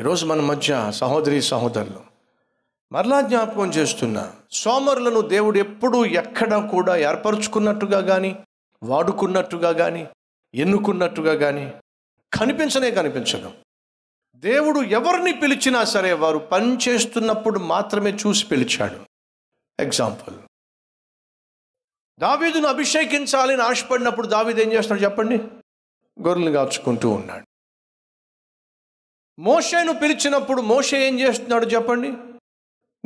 ఈరోజు మన మధ్య సహోదరి సహోదరులు మరలా జ్ఞాపకం చేస్తున్నా సోమరులను దేవుడు ఎప్పుడూ ఎక్కడ కూడా ఏర్పరచుకున్నట్టుగా కానీ వాడుకున్నట్టుగా కానీ ఎన్నుకున్నట్టుగా కానీ కనిపించనే కనిపించదు దేవుడు ఎవరిని పిలిచినా సరే వారు పని చేస్తున్నప్పుడు మాత్రమే చూసి పిలిచాడు. ఎగ్జాంపుల్ దావీదును అభిషేకించాలని ఆశపడినప్పుడు దావీదు ఏం చేస్తున్నాడు చెప్పండి? గొర్రెలు కాచుకుంటూ ఉన్నాడు. మోషేను పిలిచినప్పుడు మోషే ఏం చేస్తున్నాడు చెప్పండి?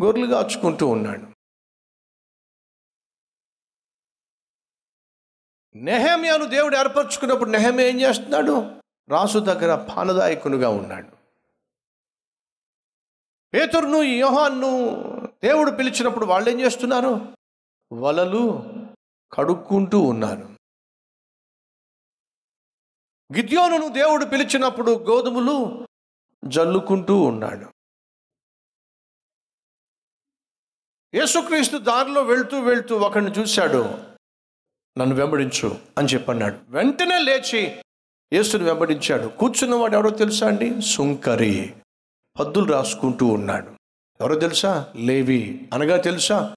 గొర్రెలు కాచుకుంటూ ఉన్నాడు. నెహమ్యాను దేవుడు ఏర్పరచుకున్నప్పుడు నెహమ్య ఏం చేస్తున్నాడు? రాసు దగ్గర పానదాయకునిగా ఉన్నాడు. పేతురును యోహాన్ను దేవుడు పిలిచినప్పుడు వాళ్ళు ఏం చేస్తున్నారు? వలలు కడుక్కుంటూ ఉన్నారు. గిద్యోనును దేవుడు పిలిచినప్పుడు గోధుమలు జల్లుకుంటూ ఉన్నాడు. యేసుక్రీస్తు దారిలో వెళ్తూ వెళ్తూ ఒకరిని చూశాడు. నన్ను వెంబడించు అని చెప్పన్నాడు. వెంటనే లేచి యేసుని వెంబడించాడు. కూర్చున్నవాడు ఎవరో తెలుసా అండి? సుంకరి. పద్దులు రాసుకుంటూ ఉన్నాడు. ఎవరో తెలుసా? లేవి. అనగా తెలుసా?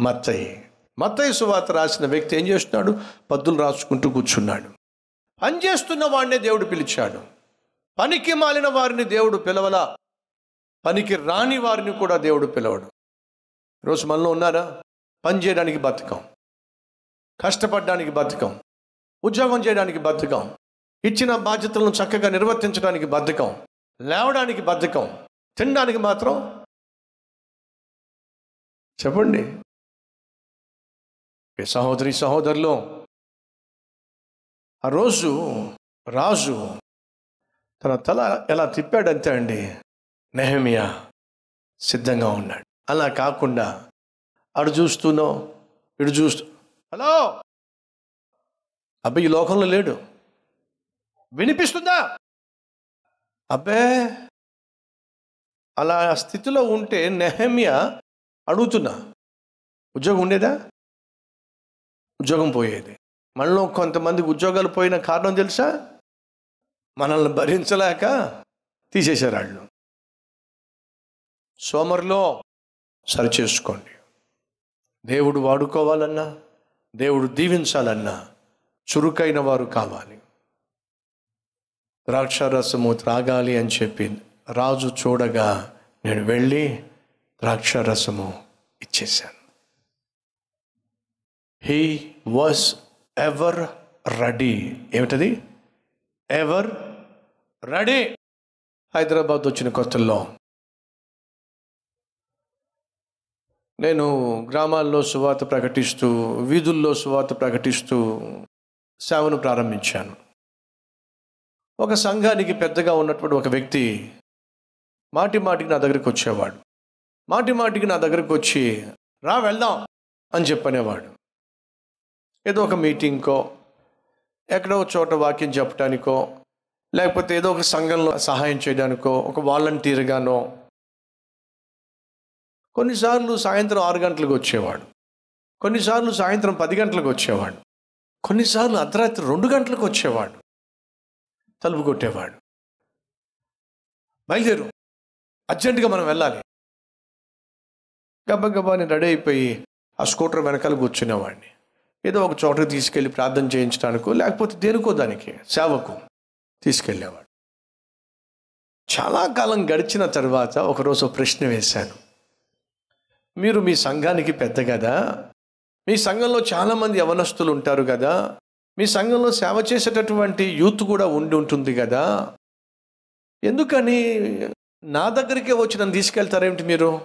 మత్తయ్య మత్తయ్య సువాత రాసిన వ్యక్తి ఏం చేస్తున్నాడు? పద్దులు రాసుకుంటూ కూర్చున్నాడు. పని చేస్తున్న వాడినే దేవుడు పిలిచాడు. పనికి మాలిన వారిని దేవుడు పిలవలా పనికి రాని వారిని కూడా దేవుడు పిలవడు. ఈరోజు మనలో ఉన్నారా? పని చేయడానికి బతకం కష్టపడడానికి బతకం ఉద్యోగం చేయడానికి బతకం ఇచ్చిన బాధ్యతలను చక్కగా నిర్వర్తించడానికి బద్ధకం లేవడానికి బద్ధకం తినడానికి మాత్రం చెప్పండి. సహోదరి సహోదరులు ఆ రోజు రాజు తన తల ఎలా తిప్పాడంతే అండి? నెహమియా సిద్ధంగా ఉన్నాడు. అలా కాకుండా అడు చూస్తూనో ఇటు చూస్తూ హలో! అబ్బాయి ఈ లోకంలో లేడు. వినిపిస్తుందా? అబ్బే! అలా స్థితిలో ఉంటే నెహమియా అడుగుతున్నా ఉద్యోగం ఉండేదా? ఉద్యోగం పోయేది. మనలో కొంతమందికి ఉద్యోగాలు పోయిన కారణం తెలుసా? మనల్ని భరించలేక తీసేశారు వాళ్ళు. సోమరిలో సరిచేసుకోండి దేవుడు వాడుకోవాలన్నా దేవుడు దీవించాలన్నా చురుకైన వారు కావాలి. ద్రాక్షారసము త్రాగాలి అని చెప్పి రాజు చూడగా నేను వెళ్ళి ద్రాక్షారసము ఇచ్చేశాను. హీ వాజ్ ఎవర్ రెడీ ఏమిటది? Ever ready? హైదరాబాద్ వచ్చిన కొత్తల్లో. నేను గ్రామాల్లో సువార్త ప్రకటిస్తూ వీధుల్లో సువార్త ప్రకటిస్తూ సేవను ప్రారంభించాను. ఒక సంఘానికి పెద్దగా ఉన్నటువంటి ఒక వ్యక్తి మాటి మాటికి నా దగ్గరికి వచ్చేవాడు. మాటి మాటికి నా దగ్గరికి వచ్చి రా వెళ్దాం అని చెప్పనేవాడు. ఏదో ఒక మీటింగ్కో ఎక్కడో ఒక చోట వాక్యం చెప్పడానికో లేకపోతే ఏదో ఒక సంఘంలో సహాయం చేయడానికో ఒక వాలంటీర్గానో. కొన్నిసార్లు సాయంత్రం ఆరు గంటలకు వచ్చేవాడు. కొన్నిసార్లు సాయంత్రం పది గంటలకు వచ్చేవాడు. కొన్నిసార్లు అర్ధరాత్రి రెండు గంటలకు వచ్చేవాడు. తలుపు కొట్టేవాడు. బయలుదేరు. అర్జెంటుగా మనం వెళ్ళాలి. గబ్బా నేను రెడీ అయిపోయి ఆ స్కూటర్ వెనకాల కూర్చునేవాడిని. ఏదో ఒక చోటకి తీసుకెళ్ళి ప్రార్థన చేయించడానికో లేకపోతే దేనికో దానికి సేవకు తీసుకెళ్ళేవాడు. చాలా కాలం గడిచిన తర్వాత ఒకరోజు ప్రశ్న వేశాను. మీరు మీ సంఘానికి పెద్ద కదా? మీ సంఘంలో చాలామంది యవనస్తులు ఉంటారు కదా? మీ సంఘంలో సేవ చేసేటటువంటి యూత్ కూడా ఉండి ఉంటుంది కదా? ఎందుకని నా దగ్గరికే వచ్చి నన్ను తీసుకెళ్తారేమిటి మీరు?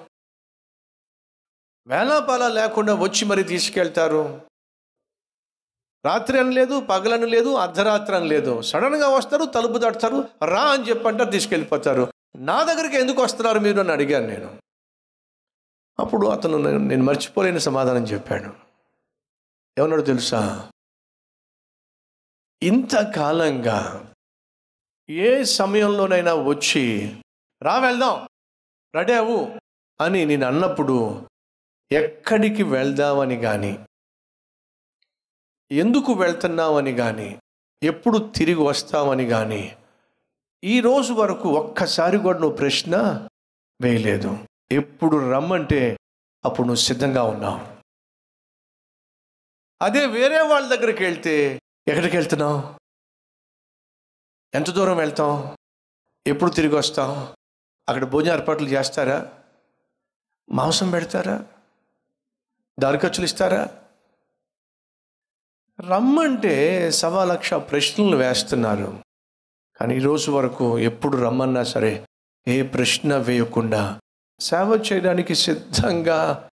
వేలాపాల లేకుండా వచ్చి మరి తీసుకెళ్తారు? రాత్రి అని లేదు పగలని లేదు అర్ధరాత్రి అని లేదు. సడన్గా వస్తారు తలుపు తడతారు రా అని చెప్పంటారు తీసుకెళ్ళిపోతారు. నా దగ్గరికి ఎందుకు వస్తున్నారు మీరు అని అడిగాను నేను. అప్పుడు అతను నేను మర్చిపోలేని సమాధానం చెప్పాడు. ఏమన్నాడు తెలుసా? ఇంతకాలంగా ఏ సమయంలోనైనా వచ్చి రా వెళ్దాం రెడీ అవు అని నేను అన్నప్పుడు ఎక్కడికి వెళ్దామని కానీ ఎందుకు వెళ్తున్నామని కానీ ఎప్పుడు తిరిగి వస్తామని కానీ ఈ రోజు వరకు ఒక్కసారి కూడా నువ్వు ప్రశ్న వేయలేదు. ఎప్పుడు రమ్మంటే అప్పుడు నువ్వు సిద్ధంగా ఉన్నావు. అదే వేరే వాళ్ళ దగ్గరికి వెళ్తే ఎక్కడికి వెళ్తున్నావు? ఎంత దూరం వెళ్తాం ఎప్పుడు తిరిగి వస్తాం అక్కడ భోజన ఏర్పాట్లు చేస్తారా? మాంసం పెడతారా? దారి ఖర్చులు ఇస్తారా? రమ్మంటే సవా లక్ష ప్రశ్నలు వేస్తున్నారు. కానీ ఈరోజు వరకు ఎప్పుడు రమ్మన్నా సరే ఏ ప్రశ్న వేయకుండా సేవ చేయడానికి సిద్ధంగా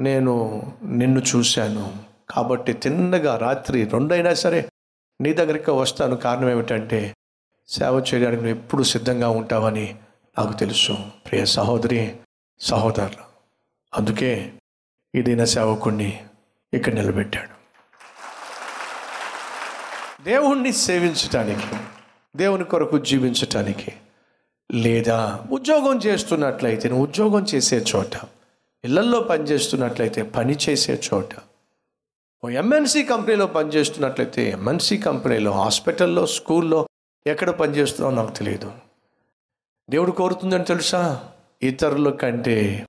నేను నిన్ను చూశాను. కాబట్టి తిన్నగా రాత్రి రెండైనా సరే నీ దగ్గరికి వస్తాను. కారణం ఏమిటంటే సేవ చేయడానికి నువ్వు ఎప్పుడు సిద్ధంగా ఉంటావని నాకు తెలుసు. ప్రియ సహోదరి సహోదరులు అందుకే ఈ దిన సేవకుణ్ణి ఇక్కడ నిలబెట్టాడు. దేవుణ్ణి సేవించటానికి దేవుని కొరకు జీవించటానికి లేదా ఉద్యోగం చేస్తున్నట్లయితే నువ్వు ఉద్యోగం చేసే చోట ఇళ్ళల్లో పనిచేస్తున్నట్లయితే పని చేసే చోట ఓ ఎంఎన్సీ కంపెనీలో పనిచేస్తున్నట్లయితే ఎంఎన్సీ కంపెనీలో హాస్పిటల్లో స్కూల్లో ఎక్కడ పనిచేస్తున్నావు నాకు తెలియదు. దేవుడు కోరుతుందని తెలుసా? ఇతరుల కంటే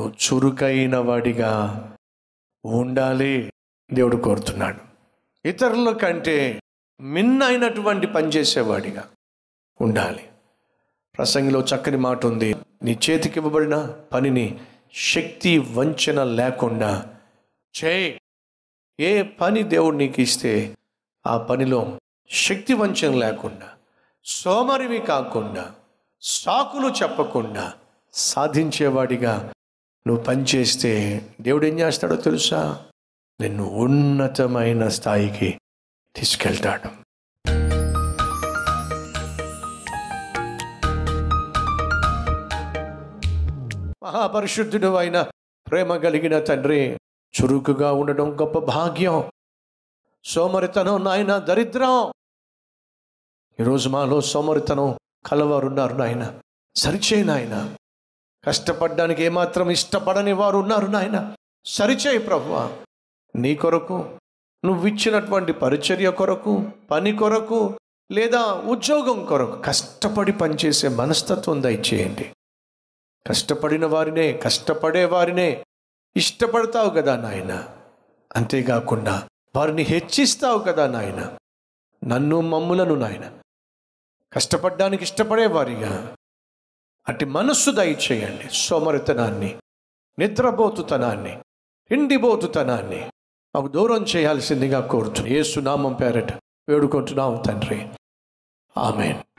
నువ్వు చురుకైన వాడిగా ఉండాలి దేవుడు కోరుతున్నాడు. ఇతరుల కంటే మిన్నైనటువంటి పనిచేసేవాడిగా ఉండాలి. ప్రసంగిలో చక్కని మాట ఉంది. నీ చేతికి ఇవ్వబడిన పనిని శక్తి వంచన లేకుండా చేయి. ఏ పని దేవుడు నీకు ఇస్తే ఆ పనిలో శక్తి వంచన లేకుండా సోమరివి కాకుండా సాకులు చెప్పకుండా సాధించేవాడిగా నువ్వు పనిచేస్తే దేవుడు ఏం చేస్తాడో తెలుసా? నిన్ను ఉన్నతమైన స్థాయికి తీసుకెళ్తాడు. మహాపరిశుద్ధుడు అయిన ప్రేమ కలిగిన తండ్రి చురుకుగా ఉండడం గొప్ప భాగ్యం. సోమరితనం నాయన దరిద్రం. ఈరోజు మాలో సోమరితనం కలవారున్నారు నాయన సరిచేయి నాయన. కష్టపడడానికి ఏమాత్రం ఇష్టపడని వారు ఉన్నారు నాయన సరిచేయి ప్రభువా. నీ కొరకు నువ్విచ్చినటువంటి పరిచర్య కొరకు పని కొరకు లేదా ఉద్యోగం కొరకు కష్టపడి పనిచేసే మనస్తత్వం దయచేయండి. కష్టపడిన వారినే కష్టపడే వారినే ఇష్టపడతావు కదా నాయన. అంతేకాకుండా వారిని హెచ్చిస్తావు కదా నాయన. నన్ను మమ్ములను నాయన. కష్టపడడానికి ఇష్టపడేవారిగా అటు మనస్సు దయచేయండి. సోమరితనాన్ని నిద్రబోతుతనాన్ని ఇండిబోతుతనాన్ని మాకు దూరం చేయాల్సిందిగా కోరుతున్నాం ఏ సునామం పేరట వేడుకుంటున్నాం తండ్రి. ఆమెన్.